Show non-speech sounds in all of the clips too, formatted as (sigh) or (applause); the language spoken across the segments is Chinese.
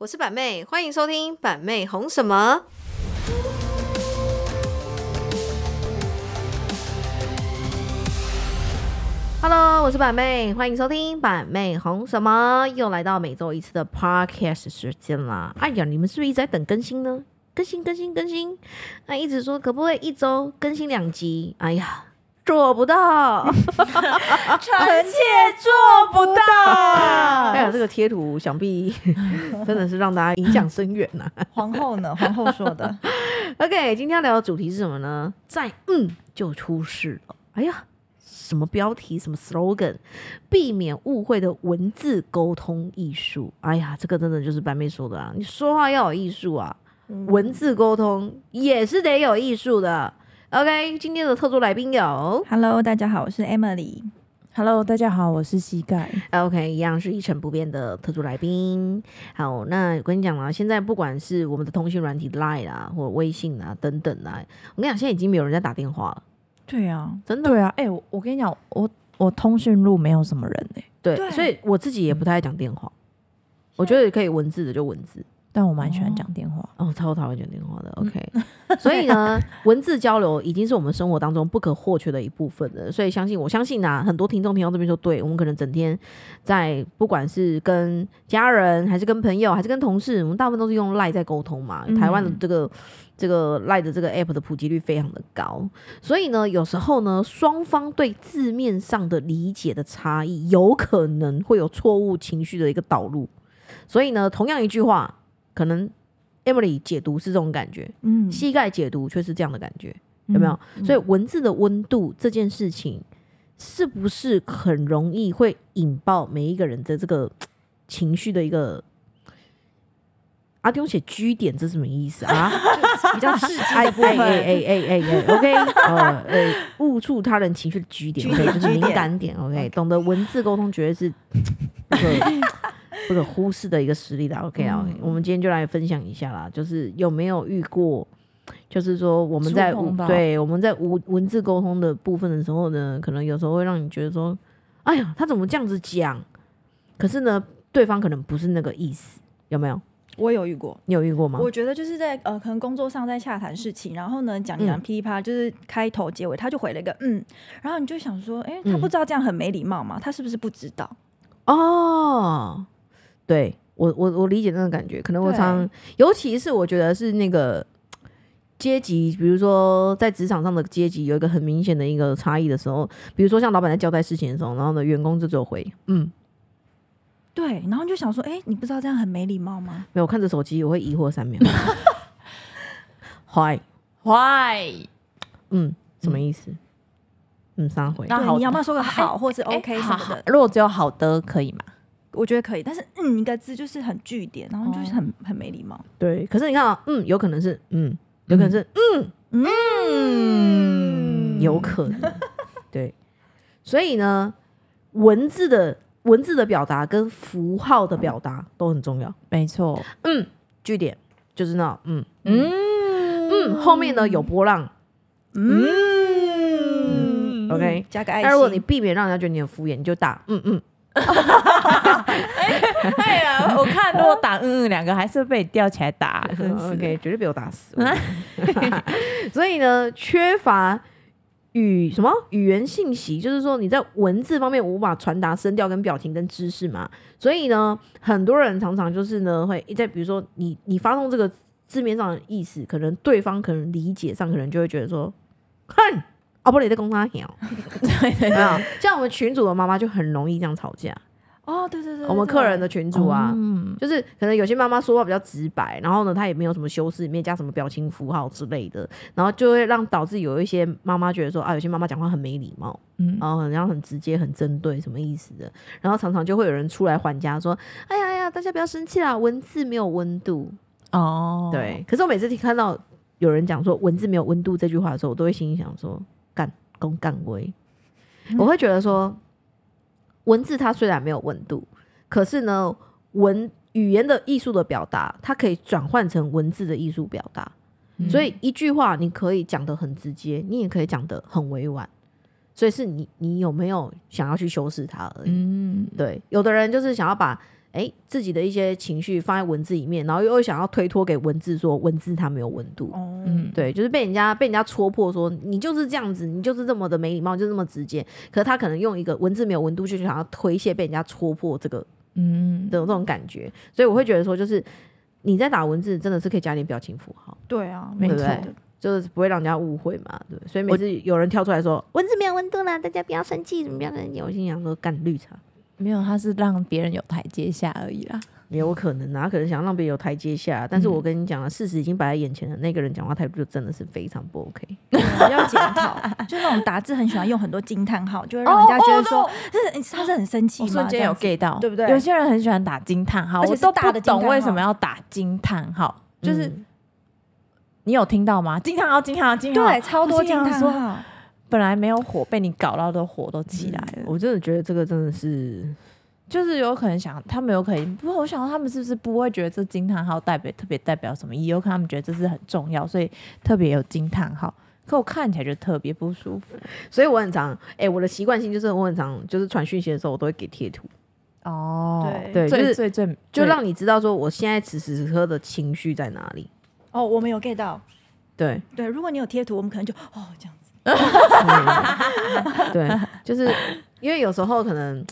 我是板妹，欢迎收听板妹红什么。Hello，我是板妹，欢迎收听板妹红什么。又来到每周一次的 Podcast 时间啦！哎呀，你们是不是一直在等更新呢？更新，更新，更新！那一直说可不可以一周更新两集？哎呀，(laughs) 做不到，臣妾做不到。哎呀，这个贴图想必 (laughs) 真的是让大家影响深远呐、皇后呢？皇后说的，(laughs) OK，今天要聊的主题是什么呢？再嗯就出事了。哎呀，什么标题，什么 slogan，避免误会的文字沟通艺术。哎呀，这个真的就是白妹说的啊，你说话要有艺术啊，文字沟通也是得有艺术的。OK，今天的特殊来宾有 Hello，大家好，我是 Emily。Hello，大家好，我是膝盖。OK，一样是一成不变的特殊来宾。好，那我跟你讲啊，现在不管是我们的通讯软体 Line 啊，或者微信啊等等啊，我跟你讲，现在已经没有人在打电话了，对啊，真的。对啊，哎、我我跟你讲，我我通讯录没有什么人哎、对，对所以我自己也不太爱讲电话。我觉得可以文字的就文字，但我蛮喜欢讲电话。哦，超讨厌讲电话的。OK，所以呢，(laughs) 文字交流已经是我们生活当中不可或缺的一部分了。所以相信我相信啊，很多听众听到这边说，对我们可能整天在不管是跟家人，还是跟朋友，还是跟同事，我们大部分都是用赖在沟通嘛。嗯台湾的这个这个赖的这个 app 的普及率非常的高，所以呢，有时候呢，双方对字面上的理解的差异，有可能会有错误情绪的一个导入。所以呢，同样一句话，可能 Emily 解读是这种感觉，嗯，膝盖解读却是这样的感觉，有没有？所以文字的温度这件事情，是不是很容易会引爆每一个人的这个情绪的一个？阿丁写居点，这是什么意思啊？(laughs) 比较刺激哎哎的部分。哎哎哎哎，OK，呃呃，误触他人情绪的居点，居 OK，就是敏感点，OK，懂得文字沟通绝对是 (laughs) 不可忽视的一个实力的，OK 啊我们今天就来分享一下啦，就是有没有遇过，就是说我们在对我们在文文字沟通的部分的时候呢，可能有时候会让你觉得说，哎呀，他怎么这样子讲？可是呢，对方可能不是那个意思，有没有？我有遇过，你有遇过吗？我觉得就是在呃，可能工作上在洽谈事情，然后呢讲讲嗯噼里啪啦，就是开头结尾，他就回了一个嗯，然后你就想说，哎，他嗯不知道这样很没礼貌吗？他是不是不知道？哦，对我我我理解那种感觉，可能我常，尤其是我觉得是那个阶级，比如说在职场上的阶级有一个很明显的一个差异的时候，比如说像老板在交代事情的时候，然后呢员工就只有回嗯，对，然后你就想说，哎，你不知道这样很没礼貌吗？没有我看着手机我会疑惑三秒，(laughs) 坏，Why？嗯，什么意思？嗯，三回，那好你要不要说个哎好，或者哎 OK 什好的？如果只有好的可以吗？我觉得可以，但是嗯一个字就是很据点，然后就是很很没礼貌。对，可是你看啊，嗯，有可能是嗯，有可能是嗯嗯有可能，(laughs) 对，所以呢，文字的文字的表达跟符号的表达都很重要。没错。嗯，句点就是那种嗯嗯嗯，后面呢有波浪。嗯，OK 加个爱心。那如果你避免让人家觉得你很敷衍，你就打嗯嗯，(laughs) 哎呀，我看如果打嗯嗯两个，还是被吊起来打，真是 OK，绝对被我打死。(laughs) 所以呢，缺乏语什么语言信息，就是说你在文字方面无法传达声调、跟表情、跟知识嘛。所以呢，很多人常常就是呢，会在比如说你你发送这个字面上的意思，可能对方可能理解上可能就会觉得说，哼。哦，不，你在攻他鸟，(laughs) 对对有没有？像我们群主的妈妈就很容易这样吵架。哦，对对对，我们客人的群主啊，嗯，就是可能有些妈妈说话比较直白，然后呢，她也没有什么修饰，里面加什么表情符号之类的，然后就会让导致有一些妈妈觉得说啊，有些妈妈讲话很没礼貌，嗯然后然后很直接、很针对，什么意思的？然后常常就会有人出来还价说，哎呀哎呀，大家不要生气啦，文字没有温度。哦，对，可是我每次听看到有人讲说文字没有温度这句话的时候，我都会心里想说，干公干威，我会觉得说，文字它虽然没有温度，可是呢，文语言的艺术的表达，它可以转换成文字的艺术表达。所以一句话你可以讲得很直接，你也可以讲得很委婉。所以是你你有没有想要去修饰它而已。嗯，对，有的人就是想要把哎自己的一些情绪放在文字里面，然后又想要推脱给文字说文字它没有温度。哦，嗯，对，就是被人家被人家戳破说你就是这样子，你就是这么的没礼貌，就这么直接。可是他可能用一个文字没有温度，就想要推卸被人家戳破这个嗯，的这种感觉。所以我会觉得说，就是你在打文字真的是可以加点表情符号，对啊，没错没错的，就是不会让人家误会嘛，对？所以每次有人跳出来说文字没有温度啦，大家不要生气，怎么不要生气？我心想说干绿茶。没有，他是让别人有台阶下而已啦。也有可能啊，他可能想让别人有台阶下，但是嗯我跟你讲了，事实已经摆在眼前了。那个人讲话态度就真的是非常不 OK。对要检讨。就那种打字很喜欢用很多惊叹号，就会让人家觉得说，这是他是很生气吗？我瞬间有 get 到，对不对有些人很喜欢打惊叹号，而且我都不是大的懂为什么要打惊叹号，就是嗯你有听到吗？惊叹号，惊叹号，惊叹号，对，超多惊叹号。本来没有火，被你搞到的火都起来了。我真的觉得这个真的是，就是有可能想，他们有可能，不过我想他们是不是不会觉得这惊叹号代表特别代表什么意义？有可能他们觉得这是很重要，所以特别有惊叹号。可我看起来就特别不舒服所以我很常，哎、我的习惯性就是我很常就是传讯息的时候，我都会给贴图，哦。对对就是最最最就让你知道说我现在此时此刻的情绪在哪里。哦，我们有 get 到。对，对，如果你有贴图，我们可能就哦这样子。(laughs) 对，就是因为有时候可能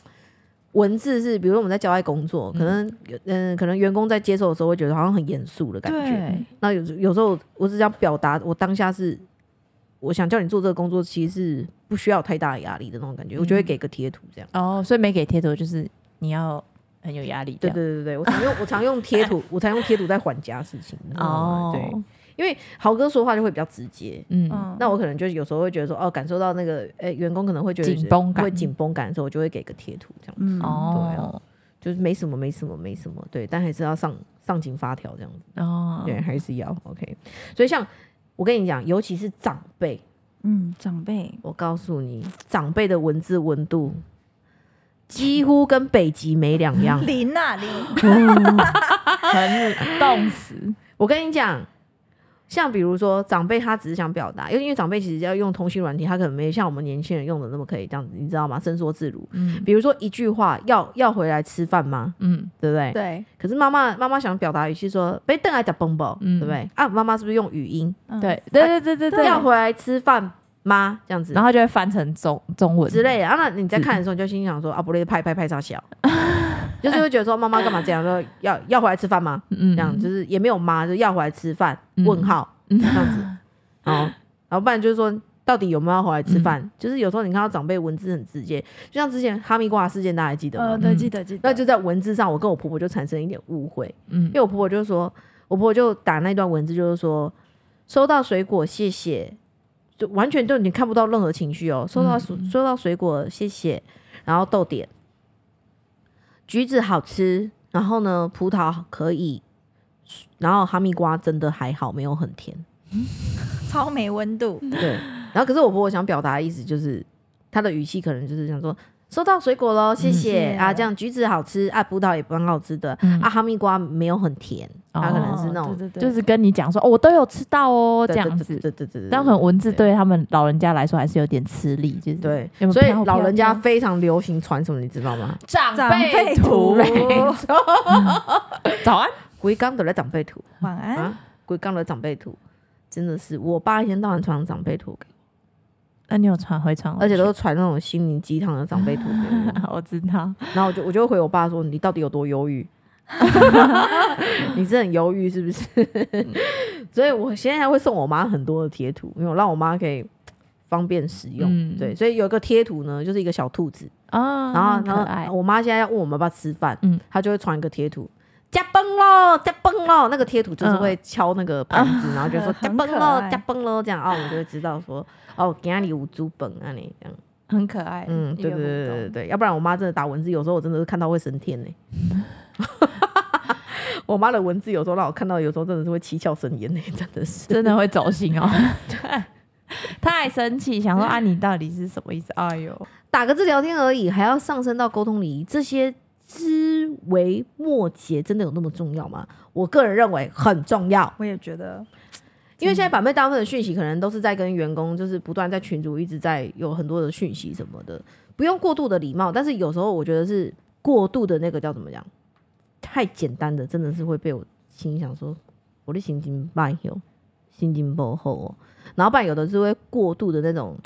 文字是，比如说我们在郊外工作，可能嗯、可能员工在接受的时候会觉得好像很严肃的感觉。那有有时候我只想表达我当下是我想叫你做这个工作，其实是不需要太大的压力的那种感觉，我就会给个贴图这样。哦，所以没给贴图就是你要很有压力。对对对对，我常用我常用贴图，我常用贴图在缓夹事情。哦，对，因为豪哥说话就会比较直接。嗯，嗯，那我可能就有时候会觉得说，哦，感受到那个，诶、员工可能会觉得紧绷感。会紧绷感的时候，我就会给个贴图，这样，嗯，哦。就是没什么，没什么，没什么，对，但还是要上上紧发条这样子，哦，对，还是要 OK。所以像我跟你讲，尤其是长辈，嗯，长辈。我告诉你，长辈的文字温度几乎跟北极没两样。(laughs) 零啊零，(laughs) 很冻死。我跟你讲，像比如说长辈他只是想表达，因为因为长辈其实要用通讯软体，他可能没像我们年轻人用的那么可以这样子，你知道吗？伸缩自如。嗯比如说一句话，要要回来吃饭吗？嗯，对不对？对，可是妈妈妈妈想表达语气说，被邓来讲崩不，嗯对不对？啊，妈妈是不是用语音？嗯对对对对对对，要回来吃饭吗？这样子，然后就会翻成中中文之类的。啊，那你在看的时候，你就心想说，啊，不对，拍拍拍照小，就是会觉得说，妈妈干嘛这样？说要要回来吃饭吗？嗯这样就是也没有妈，就要回来吃饭？嗯问号这样子。(laughs) 好，然后不然就是说，到底有没有要回来吃嗯饭？就是有时候你看到长辈文字很直接，就像之前哈密瓜事件，大家还记得吗？呃，对，嗯记得记得，那就在文字上，我跟我婆婆就产生一点误会，嗯因为我婆婆就说，我婆婆就打那段文字，就是说收到水果，谢谢，就完全就你看不到任何情绪哦，收到、嗯收到水果，谢谢，然后逗点，橘子好吃，然后呢，葡萄可以，然后哈密瓜真的还好，没有很甜，(laughs) 超没温度，对，然后可是我婆婆想表达的意思就是，她的语气可能就是想说。收到水果喽，谢谢、嗯啊！这样橘子好吃啊，葡萄也蛮好吃的、嗯。啊，哈密瓜没有很甜，它、可能是那种就是跟你讲说，哦，我都有吃到哦，这样子。对对对但可能文字对。他们老人家来说还是有点吃力，就是对有有所以老人家非常流行传什么，你知道吗？长长辈图。图，早安，龟缸的来长辈图。晚安，啊，龟缸的长辈图，真的是我爸一天到晚传长辈图给那你有传回传？而且都是传那种心灵鸡汤的长辈图给我，(laughs) 我知道，然后我就我就会回我爸说，你到底有多忧郁？(laughs) 你是很忧郁是不是？(laughs) 所以我现在会送我妈很多的贴图，因为我让我妈可以方便使用。嗯对，所以有一个贴图呢，就是一个小兔子，啊，然后然后，我妈现在要问我们要不要吃饭，嗯她就会传一个贴图。加崩喽，加崩喽！那个贴图就是嗯会敲那个盘子，(laughs) 然后就说加崩喽，爱加崩喽，这样啊，我们就会知道说哦，给你五猪本啊，你这样，很可爱。嗯，对对对对对，要不然我妈真的打文字，有时候我真的是看到会升天呢。(laughs) 我妈的文字有时候让我看到，有时候真的是会七窍生烟呢，真的是。真的会走心哦。(laughs) 对，太生气，想说啊，你到底是什么意思？哎呦，打个字聊天而已，还要上升到沟通礼仪，这些枝微末节真的有那么重要吗？我个人认为很重要。我也觉得，因为现在版妹大部分的讯息可能都是在跟员工，就是不断在群组一直在有很多的讯息什么的，不用过度的礼貌，但是有时候我觉得是过度的那个叫怎么讲，太简单的，真的是会被我心想说，我的心情败哟，心情不好哦。然后不然有的是会过度的那种，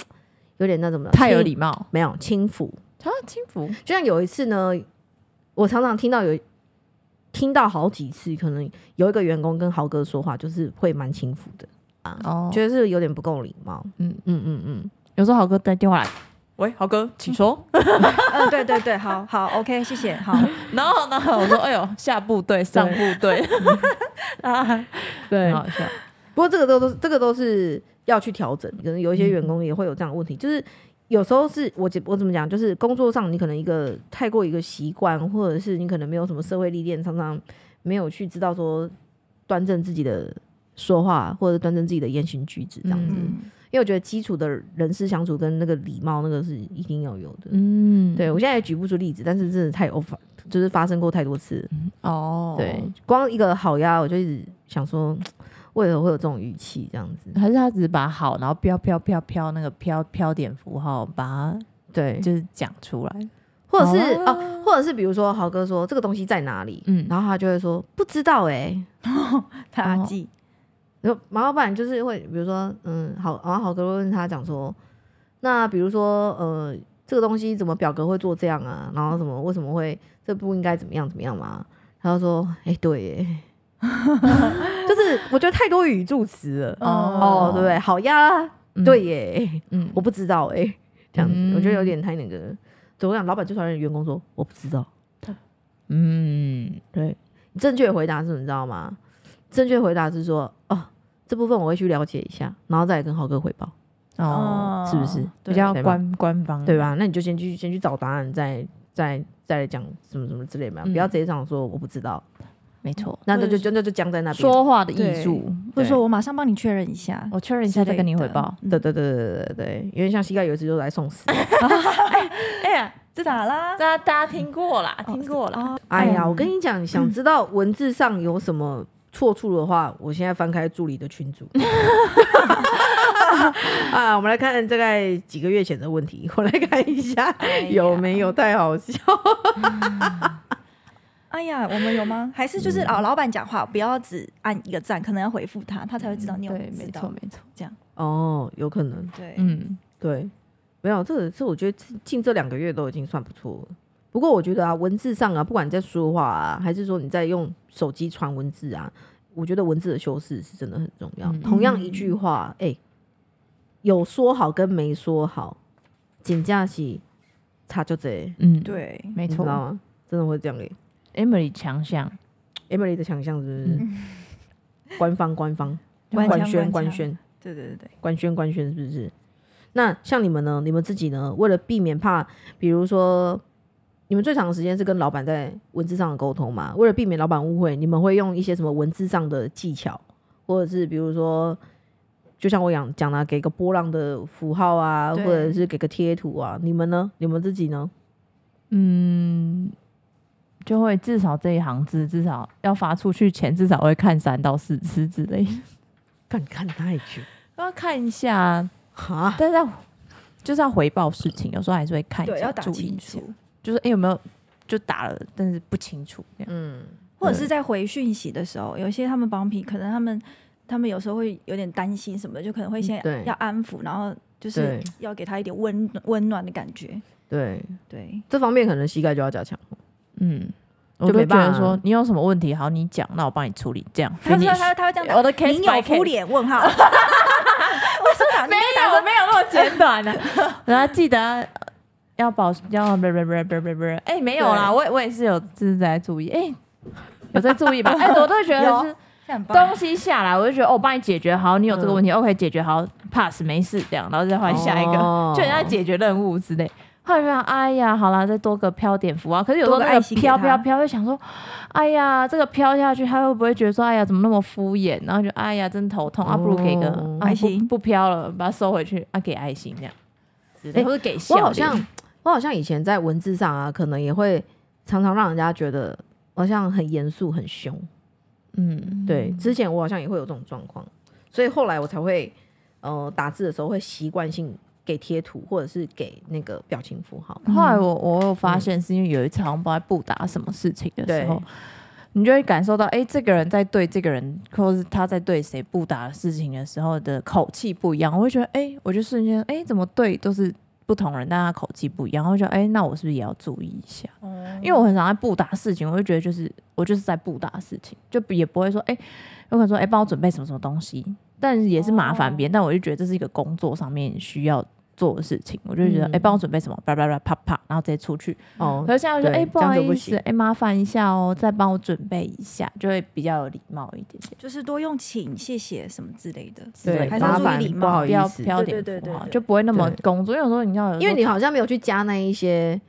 有点那种太有礼貌，没有轻浮。啊，轻浮，就像有一次呢，我常常听到有听到好几次，可能有一个员工跟豪哥说话，就是会蛮轻浮的，哦，觉得是有点不够礼貌。嗯。嗯嗯嗯，有时候豪哥带电话来，喂，豪哥，请说。(laughs) 嗯，对对对，好好，OK，谢谢，好，(laughs) 然后呢，我说，哎呦，下部队，上部队，(laughs) 啊，对。很好笑。不过这个都都是这个都是要去调整，可能有一些员工也会有这样的问题，就是有时候是我我怎么讲，就是工作上你可能一个太过一个习惯，或者是你可能没有什么社会历练，常常没有去知道说端正自己的说话，或者端正自己的言行举止这样子。嗯，因为我觉得基础的人事相处跟那个礼貌，那个是一定要有的。嗯，对我现在也举不出例子，但是真的太 over，就是发生过太多次。哦，对，光一个好呀，我就一直想说，为何会有这种语气这样子？还是他只是把好，然后飘飘飘飘那个飘飘点符号，把它对，就是讲出来。或者是哦哦或者是比如说豪哥说这个东西在哪里，嗯然后他就会说不知道哎、(laughs) 他记，然后马老板就是会比如说嗯好，然后豪哥会问他讲说，那比如说呃这个东西怎么表格会做这样啊？然后什么为什么会这不应该怎么样怎么样嘛？他就说哎、对耶，(laughs) 就是我觉得太多语助词了。哦，对不对？好呀，嗯。对耶，嗯，我不知道哎、这样子、嗯。我觉得有点太那个。对，我想老板最讨厌员工说我不知道。嗯，对，正确回答是什么你知道吗？正确回答是说，哦，这部分我会去了解一下，然后再来跟豪哥汇报，哦，是不是？比较对吧官官方，对？吧？那你就先去先去找答案，再再再来讲什么什么之类嘛，嗯。不要直接讲说我不知道，没错，那就就真的就僵在那边。说话的艺对术，或者说我马上帮你确认一下，我确认一下再跟你汇报。对对对对对对对，因为像膝盖有一次就来送死，(laughs) 哎呀，这咋啦？大家大家听过啦，听过啦。哦，哎呀，我跟你讲，想知道文字上有什么错处的话，我现在翻开助理的群组。(laughs) (laughs) 啊，我们来看大概几个月前的问题，我来看一下有没有太好笑。哎呀，我们有吗？还是就是老老板讲话，不要只按一个赞，可能要回复他，他才会知道你有没对，有知道没错，。没错。哦，有可能，对，嗯，对，没有这个是我觉得近近这两个月都已经算不错了。不过我觉得啊，文字上啊，不管你在说话啊，还是说你在用手机传文字啊，我觉得文字的修饰是真的很重要。嗯同样一句话，哎、有说好跟没说好，紧架是差就这，嗯，，对，没错。你知道吗？真的会这样嘞。Emily 强项，Emily 的强项是不是？官方官方官官宣官宣对对对对，官宣官宣是不是？那像你们呢？你们自己呢？为了避免怕，比如说你们最长的时间是跟老板在文字上的沟通嘛？为了避免老板误会，你们会用一些什么文字上的技巧，或者是比如说，就像我讲讲的，给个波浪的符号啊，或者是给个贴图啊。你们呢？你们自己呢？嗯，就会至少这一行字，至少要发出去前，至少会看三到四次之类的，看看太久。要看一下。哈，但是要就是要回报事情，有时候还是会看一，下，要打清楚，就是哎、诶有没有就打了，但是不清楚这样。嗯，或者是在回讯息的时候，有一些他们帮品，可能他们他们有时候会有点担心什么的，就可能会先要安抚，然后就是要给他一点温温暖的感觉。对，对，这方面可能膝盖就要加强。嗯，就我就没办法觉得说你有什么问题，好，你讲，那我帮你处理，这样。他说他他会这样打，我的 case 有敷脸？问号。(laughs) 我说打没有没有那么简短的，(laughs) 然后记得要保要不不不不不不，哎，没有啦，我我也是有就是在注意，哎，有在注意吧？哎，我都会觉得有 (laughs) 是东西下来，我就觉得哦，我帮你解决好，你有这个问题，OK，解决好，pass 没事这样，然后再换下一个，哦就人家解决任务之类。后来就想，哎呀，好啦，再多个飘点符啊。可是有时候那个多个爱心给他飘飘飘，会想说，哎呀，这个飘下去，他会不会觉得说，哎呀，怎么那么敷衍？然后就，哎呀，真头痛啊，不如给个、爱心不，不飘了，把它收回去啊，给爱心这样，哎或者给笑脸。我好像我好像以前在文字上啊，可能也会常常让人家觉得好像很严肃、很凶。嗯，对，之前我好像也会有这种状况，所以后来我才会呃打字的时候会习惯性给贴图或者是给那个表情符号。后来我我有发现，是因为有一次好像不知道在布达什么事情的时候，你就会感受到，哎、这个人在对这个人，或是他在对谁不打的事情的时候的口气不一样，我会觉得，哎、我就瞬间，哎、怎么对都是不同人，但他口气不一样，我就觉得，哎、那我是不是也要注意一下？因为我很常在不打事情，我就觉得就是我就是在不打事情，就也不会说，哎、有可能说，哎、帮我准备什么什么东西，但是也是麻烦别人，但我就觉得这是一个工作上面需要做的事情，我就觉得，哎、嗯帮我准备什么，叭叭叭啪啪，然后直接出去。哦可，是现在我就哎、对不好意思，行哎、麻烦一下哦，再帮我准备一下，就会比较有礼貌一点点。就是多用请、谢谢什么之类的。对，还是麻烦要注意礼貌不好不要对对对符号，对对就不会那么工作。因为有时候你要有，因为你好像没有去加那一些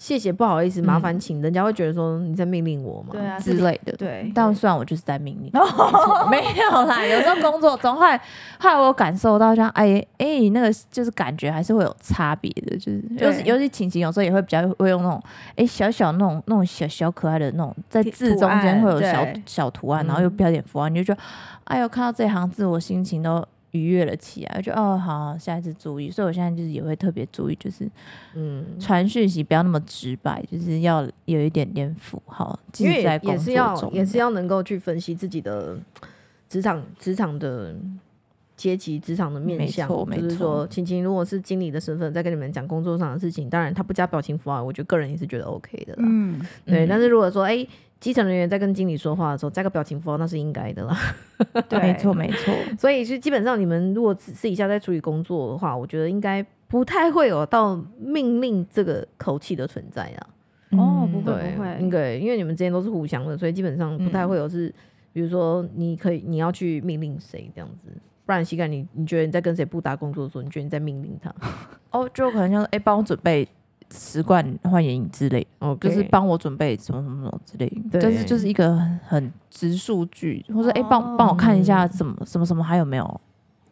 谢谢不好意思麻烦请，人家会觉得说你在命令我嘛。对啊，之类的。对但虽然我就是在命令，(laughs) 没有啦，有时候工作中，后来后来我感受到像哎哎、那个就是感觉还是会有差别的，就是对尤其尤其晴晴有时候也会比较会用那种哎、小小那种那种小小可爱的那种在字中间会有小小图案，嗯然后又标点符号，你就觉得哎呦看到这行字我心情都。愉悦了起来，就哦好，下一次注意。所以我现在就是也会特别注意，就是嗯，传讯息不要那么直白，就是要有一点点符号，记因为在也是要也是要能够去分析自己的职场职场的阶级、职场的面没向。错没错就是说，晴晴如果是经理的身份，在跟你们讲工作上的事情，当然他不加表情符号，我觉得个人也是觉得 OK 的啦。嗯，对，嗯但是如果说哎。基层人员在跟经理说话的时候，加个表情符号那是应该的啦。(laughs) 对，没错没错，所以是基本上你们如果私私底下在处理工作的话，我觉得应该不太会有到命令这个口气的存在啊。哦不会不会。应该因为你们之间都是互相的，所以基本上不太会有是，比如说你可以你要去命令谁这样子，不然膝盖你你觉得你在跟谁不搭工作的时候，你觉得你在命令他？(laughs) 哦，就可能像哎，帮、我准备十罐换眼影之类就是帮我准备什么什么什么之类的，对。但是就是一个很很直数据，或者哎帮哦帮我看一下什么什么什么还有没有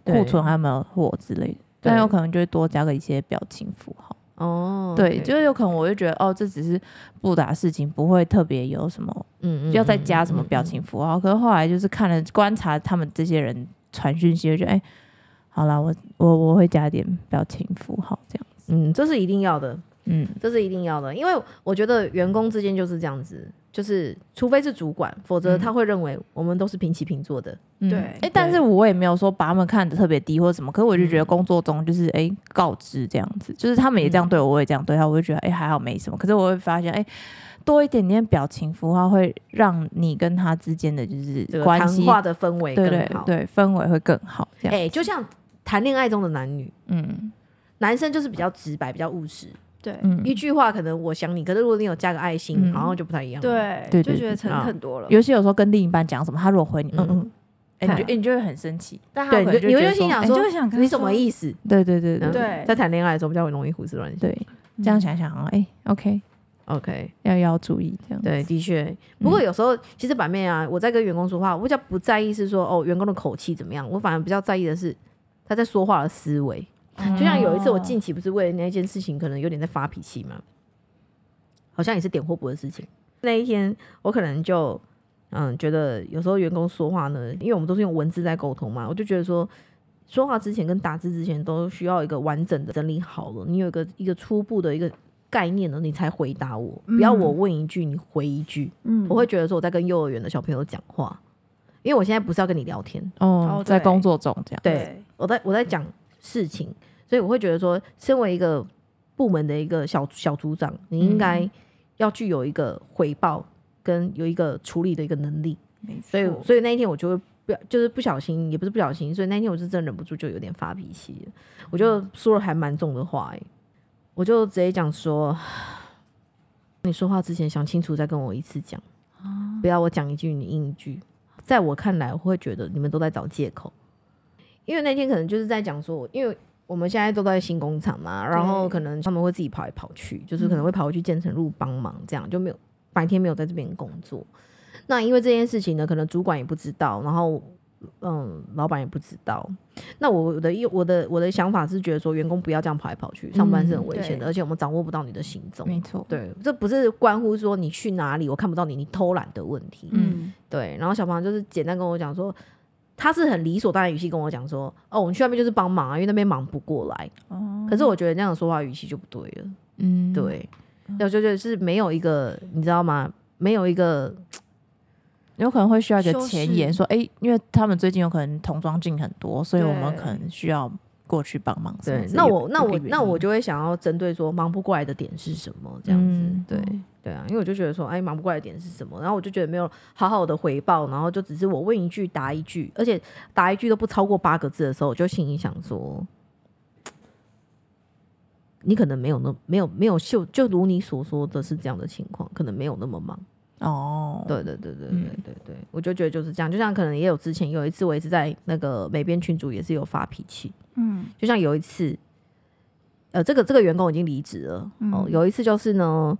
库存还有没有货之类的，但有可能就会多加个一些表情符号。哦，对就是有可能我会觉得哦，这只是不打事情，不会特别有什么嗯要再加什么表，情符号。可是后来就是看了观察他们这些人传讯息，就觉得哎，好啦，我我我会加点表情符号这样。子，嗯这是一定要的，嗯，这是一定要的，因为我觉得员工之间就是这样子，就是除非是主管，否则嗯他会认为我们都是平起平坐的。嗯对哎、但是我也没有说把他们看得特别低或者什么，可是我就嗯觉得工作中就是哎、告知这样子，就是他们也这样对我，我也这样对他，我就觉得哎、还好没什么。可是我会发现哎、多一点点表情符号会让你跟他之间的就是关系，话的氛围更好。对对，氛围会更好。这样，哎、就像谈恋爱中的男女，嗯男生就是比较直白，比较务实，对嗯，一句话可能我想你，可是如果你有加个爱心，嗯好像就不太一样。，对对对就觉得诚啊恳多了。尤其有时候跟另一半讲什么，他如果回你嗯嗯嗯，哎、你就、哎你就会很生气，但他你就心想说，你什么意思？对对对对對在谈恋爱的时候比较容易胡思乱想。对，这样想想好像哎、OK，OK，要要注意这样。对，的确。不过有时候其实版面啊，我在跟员工说话，我比较不在意是说哦员工的口气怎么样，我反而比较在意的是他在说话的思维。就像有一次我近期不是为了那件事情可能有点在发脾气嘛，好像也是点货不的事情。那一天我可能就嗯觉得有时候员工说话呢，因为我们都是用文字在沟通嘛，我就觉得说说话之前跟打字之前都需要一个完整的整理好了，你有一个一个初步的一个概念了，你才回答我，不要我问一句你回一句，嗯。我会觉得说我在跟幼儿园的小朋友讲话，因为我现在不是要跟你聊天，哦在工作中这样。对。我在我在讲事情，所以我会觉得说，身为一个部门的一个小小组长，你应该要具有一个回报跟有一个处理的一个能力。没。所以，所以那一天我就会不就是不小心，也不是不小心，所以那一天我是真忍不住就有点发脾气，我就说了还蛮重的话、欸，我就直接讲说，你说话之前想清楚再跟我一次讲，不要我讲一句你应一句。在我看来，我会觉得你们都在找借口，因为那天可能就是在讲说，因为我们现在都在新工厂嘛，然后可能他们会自己跑来跑去，就是可能会跑回去建成路帮忙，这样就没有白天没有在这边工作。那因为这件事情呢，可能主管也不知道，然后嗯，老板也不知道。那我的我的我的想法是觉得说，员工不要这样跑来跑去，上班是很危险的，对而且我们掌握不到你的行踪。没错。对，这不是关乎说你去哪里我看不到你，你偷懒的问题。嗯，对，然后小朋友就是简单跟我讲说，他是很理所当然语气跟我讲说，哦，我们去那边就是帮忙啊，因为那边忙不过来。哦，可是我觉得那样说话语气就不对了。嗯，对，我就觉得是没有一个，你知道吗？没有一个 (tsk) 有可能会需要一个前言，说，哎、因为他们最近有可能童装进很多，所以我们可能需要过去帮忙对那我那我那我就会想要针对说忙不过来的点是什么这样子，嗯对对啊，因为我就觉得说，哎，忙不过来的点是什么？然后我就觉得没有好好的回报，然后就只是我问一句答一句，而且答一句都不超过八个字的时候，我就心里想说，你可能没有那没有没有秀就如你所说的是这样的情况，可能没有那么忙。哦，对对对对嗯对对对，我就觉得就是这样。就像可能也有之前有一次，我也是在那个美编群组也是有发脾气，嗯就像有一次，呃，这个这个员工已经离职了、哦。嗯有一次就是呢，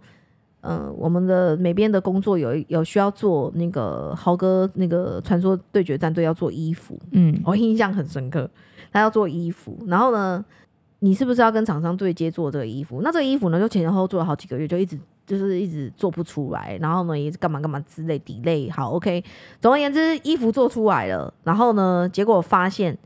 呃，我们的美编的工作有有需要做那个豪哥那个传说对决战队要做衣服，嗯，我印象很深刻，他要做衣服，然后呢，你是不是要跟厂商对接做这个衣服？那这个衣服呢，就前前后后做了好几个月，就一直就是一直做不出来，然后呢，也是干嘛干嘛之类 delay。好，OK，总而言之，衣服做出来了，然后呢，结果发现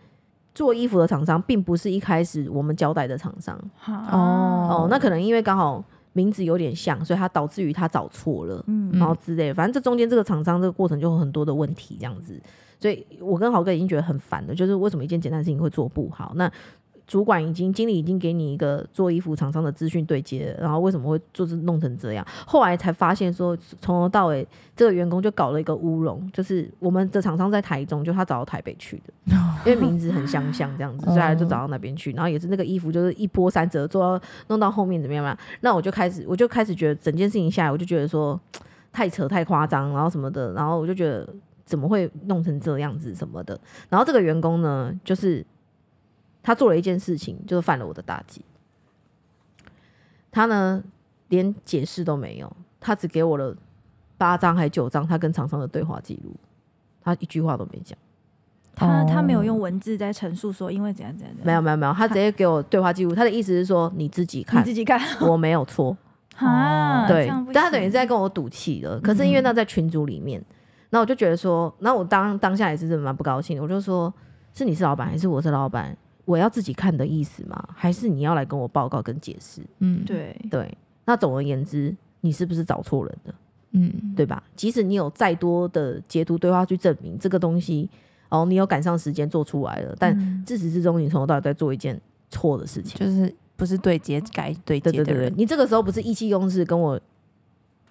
做衣服的厂商并不是一开始我们交代的厂商哦哦，那可能因为刚好名字有点像，所以他导致于他找错了。嗯然后之类的，反正这中间这个厂商这个过程就有很多的问题，这样子，所以我跟豪哥已经觉得很烦了，就是为什么一件简单的事情会做不好？那主管已经经理已经给你一个做衣服厂商的资讯对接，然后为什么会就是弄成这样？后来才发现说，从头到尾这个员工就搞了一个乌龙，就是我们的厂商在台中，就他找到台北去的，(laughs) 因为名字很相像这样子，所以他就找到那边去，然后也是那个衣服就是一波三折，做到弄到后面怎么样嘛？那我就开始我就开始觉得整件事情下来，我就觉得说。太扯太夸张，然后什么的，然后我就觉得怎么会弄成这样子什么的。然后这个员工呢，就是他做了一件事情，就是犯了我的大忌。他呢连解释都没有，他只给我了八张还九张他跟厂商的对话记录，他一句话都没讲。他他没有哦用文字在陈述说因为怎样怎样怎样，没有没有没有，他直接给我对话记录。他的意思是说你自己你看，自己看我没有错。啊，对但他等于是在跟我赌气了。可是因为那在群组里面，那我就觉得说，那我当当下也是真的蛮不高兴的。我就说，是你是老板还是我是老板？我要自己看的意思吗？还是你要来跟我报告跟解释？嗯，，对。对，那总而言之，你是不是找错人了？嗯，对吧？即使你有再多的截图对话去证明这个东西，哦，你有赶上时间做出来了，但嗯。自始至终你从头到尾在做一件错的事情。就是不是对接该对接的对对对对人，，你这个时候不是意气用事跟我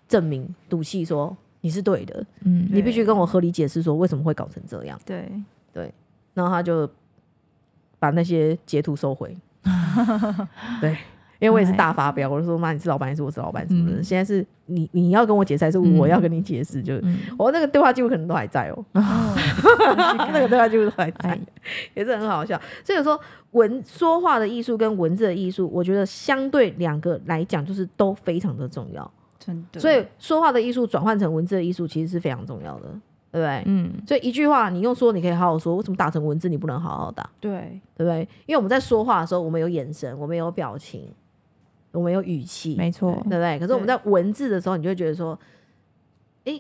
证明赌气说你是对的，嗯。你必须跟我合理解释说为什么会搞成这样，对。对，然后他就把那些截图收回。(laughs) 对，因为我也是大发飙，我就说妈你是老板还是我是老板什么的，嗯现在是你你要跟我解释还是我要跟你解释？就是，我那个对话记录可能都还在哦，(laughs) 那个对话记录都还在哎，也是很好笑。所以有时候文说话的艺术跟文字的艺术，我觉得相对两个来讲，就是都非常的重要。真的，所以说话的艺术转换成文字的艺术，其实是非常重要的，对不对？嗯，所以一句话你用说，你可以好好说，为什么打成文字你不能好好打？对。对不对？因为我们在说话的时候，我们有眼神，我们有表情，我们有语气，没错。对，不对？可是我们在文字的时候，你就会觉得说哎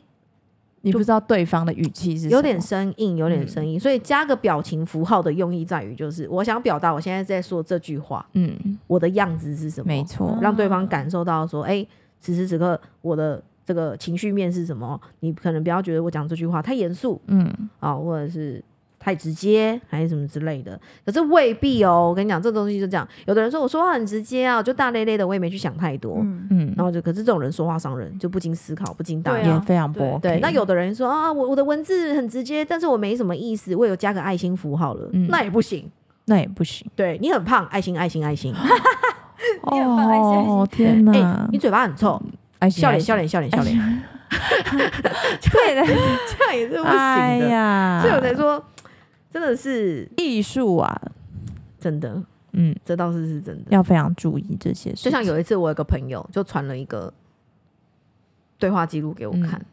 你不知道对方的语气是有点生硬，有点生硬，所以加个表情符号的用意在于，就是我想表达我现在在说这句话，嗯，我的样子是什么，没错，让对方感受到说，哎、此时此刻我的这个情绪面是什么？你可能不要觉得我讲这句话太严肃嗯，啊，或者是太直接，还是什么之类的。可是未必哦，我跟你讲，这东西就这样。有的人说我说话很直接啊，就大咧咧的，我也没去想太多。嗯，嗯，然后就，可是这种人说话伤人，就不经思考，不经大脑。啊非常不对 OK 对，那有的人说啊，我我的文字很直接，但是我没什么意思，我有加个爱心符号了，嗯那也不行。那也不行，对你很胖，爱心爱心爱心。(laughs) 你很棒爱心爱心哦天哎、哪，你嘴巴很臭，爱心笑脸笑脸笑脸笑脸，(laughs) 对的，这样也是不哎行的。呀，所以我才说，真的是艺术啊，真的，嗯，这倒是是真的。要非常注意这些事，就像有一次，我有个朋友就传了一个对话记录给我看，嗯。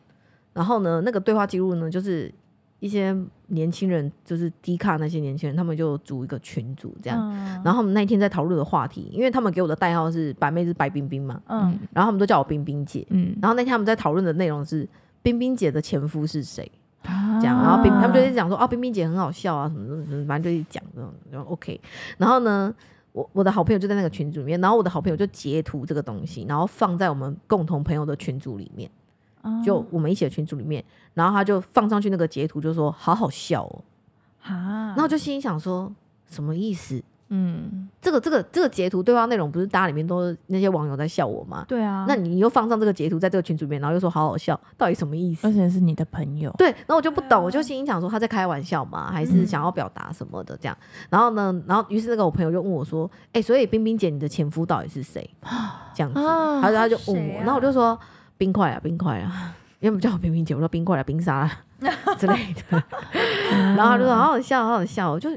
然后呢，那个对话记录呢，就是一些年轻人，就是低卡那些年轻人，他们就组一个群组这样。嗯然后他们那一天在讨论的话题，因为他们给我的代号是白妹是白冰冰嘛，嗯然后他们都叫我冰冰姐。嗯，然后那天他们在讨论的内容是冰冰姐的前夫是谁，这这样，然后冰他们就一直讲说啊，冰冰姐很好笑啊，什么什么什么，反正就一直讲这种，然后 OK。然后呢，我我的好朋友就在那个群组里面，然后我的好朋友就截图这个东西，然后放在我们共同朋友的群组里面。哦就我们一起的群组里面，然后他就放上去那个截图，就说好好笑哦，啊，然后就心里想说什么意思？嗯，这个这个这个截图对话内容不是大家里面都是那些网友在笑我吗？对啊，那你又放上这个截图在这个群组里面，然后又说好好笑，到底什么意思而？且是你的朋友，对，然后我就不懂，我就心里想说他在开玩笑嘛？还是想要表达什么的这样？然后呢，然后于是那个我朋友就问我说：“哎、所以冰冰姐，你的前夫到底是谁？”这样子，啊他就他就问我，啊然后我就说：“冰块啊，冰块啊。(laughs) ”因为不叫我冰冰姐，我说冰块啊，冰沙啊 (laughs) 之类的。然后他就说：“好好笑，好好笑。”我就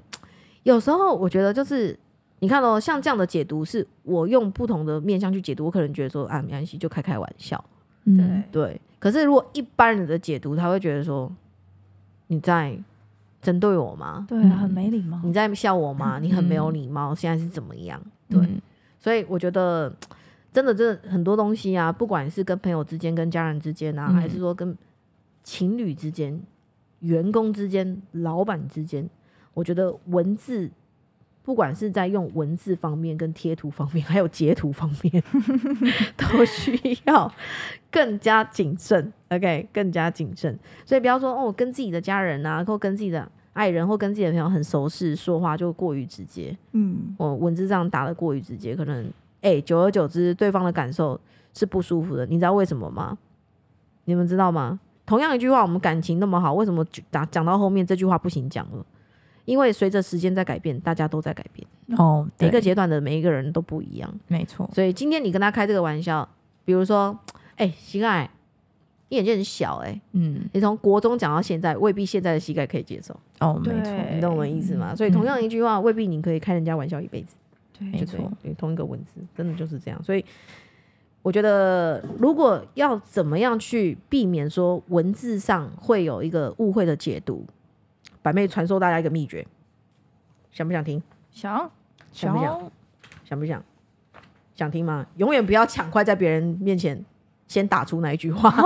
有时候我觉得就是。你看哦，像这样的解读，是我用不同的面向去解读，我可能觉得说啊，没关系，就开开玩笑。嗯，对，可是如果一般人的解读，他会觉得说你在针对我吗？对啊，很没礼貌。你在笑我吗？你很没有礼貌，现在是怎么样？对，嗯所以我觉得真的，真的很多东西啊，不管是跟朋友之间、跟家人之间啊，嗯还是说跟情侣之间、员工之间、老板之间，我觉得文字。不管是在用文字方面、跟贴图方面，还有截图方面，(laughs) 都需要更加谨慎。OK，更加谨慎。所以不要说哦，跟自己的家人啊，或跟自己的爱人，或跟自己的朋友很熟识，说话就过于直接。嗯，我文字上打的过于直接，可能哎、久而久之，对方的感受是不舒服的。你知道为什么吗？你们知道吗？同样一句话，我们感情那么好，为什么讲讲到后面这句话不行讲了？因为随着时间在改变，大家都在改变，哦，每个，阶段的每一个人都不一样。没错，所以今天你跟他开这个玩笑，比如说，哎、膝盖，你眼睛很小、哎，嗯，你从国中讲到现在，未必现在的膝盖可以接受，哦，没错，你懂我的意思吗？所以同样一句话，未必你可以开人家玩笑一辈子。对没错同一个文字，真的就是这样。所以我觉得，如果要怎么样去避免说文字上会有一个误会的解读，百妹传授大家一个秘诀，想不想听？想想不想？想不想？想听吗？永远不要抢快在别人面前先打出那一句话。(laughs)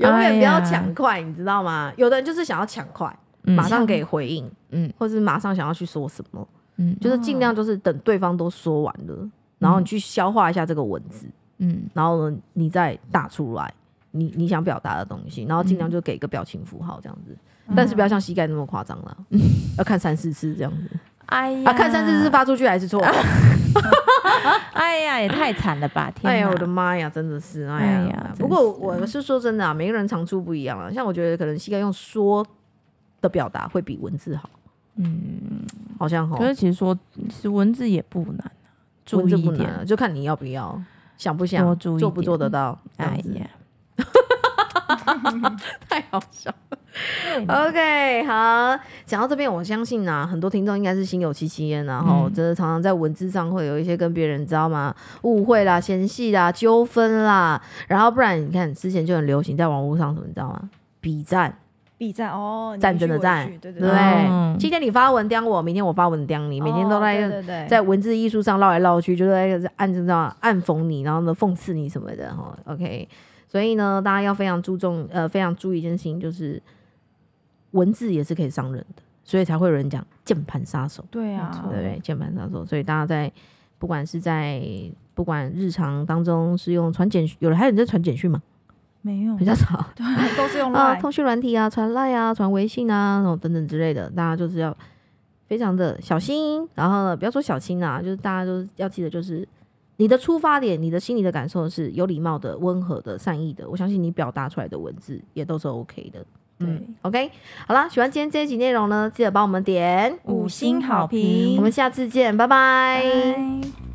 永远不要抢快，你知道吗？有的人就是想要抢快，嗯马上给回应，嗯或是马上想要去说什么，嗯。就是尽量就是等对方都说完了，然后你去消化一下这个文字，嗯。然后呢，你再打出来你你想表达的东西，然后尽量就给个表情符号这样子，但是不要像膝盖那么夸张了，(laughs) 要看三四次这样子 (laughs) 哎呀，啊，看三四次发出去还是错，(laughs) 哎呀，也太惨了吧！天，哎呀，我的妈呀，真的是，哎哎呀呀！不过我是说真的啊，每个人长处不一样啊，像我觉得可能膝盖用说的表达会比文字好，嗯，好像哈可，是其实说，其实文字也不难文字不难啊，，就看你要不要，想不想做不做得到，哎呀，(laughs) 太好笑了。(laughs) OK，好，讲到这边，我相信啊，很多听众应该是心有戚戚焉，然后嗯真的常常在文字上会有一些跟别人，你知道吗？误会啦、嫌隙啦、纠纷啦，然后不然你看之前就很流行在网络上什么，你知道吗？比赞，B 站哦，战争的战对对对？嗯今天你发文刁我，明天我发文刁你，每天都在、哦对对对在文字艺术上绕来绕去，就在暗这样暗讽你，然后呢讽刺你什么的哈。OK，所以呢，大家要非常注重呃，非常注意一件事情，就是文字也是可以伤人的，所以才会有人讲键盘杀手，对啊，对？键盘杀手，所以大家在不管是在不管日常当中是用传简，有人还有人在传简讯吗？没有比较少。(laughs) 对，都是用啊，通讯软体啊，传赖啊，传微信啊，然后等等之类的，大家就是要非常的小心。然后呢，不要说小心啊，就是大家都要记得，就是你的出发点，你的心里的感受是有礼貌的、温和的、善意的。我相信你表达出来的文字也都是 OK 的。嗯，OK，好啦，喜欢今天这一集内容呢，记得帮我们点，五星好评，我们下次见，拜拜拜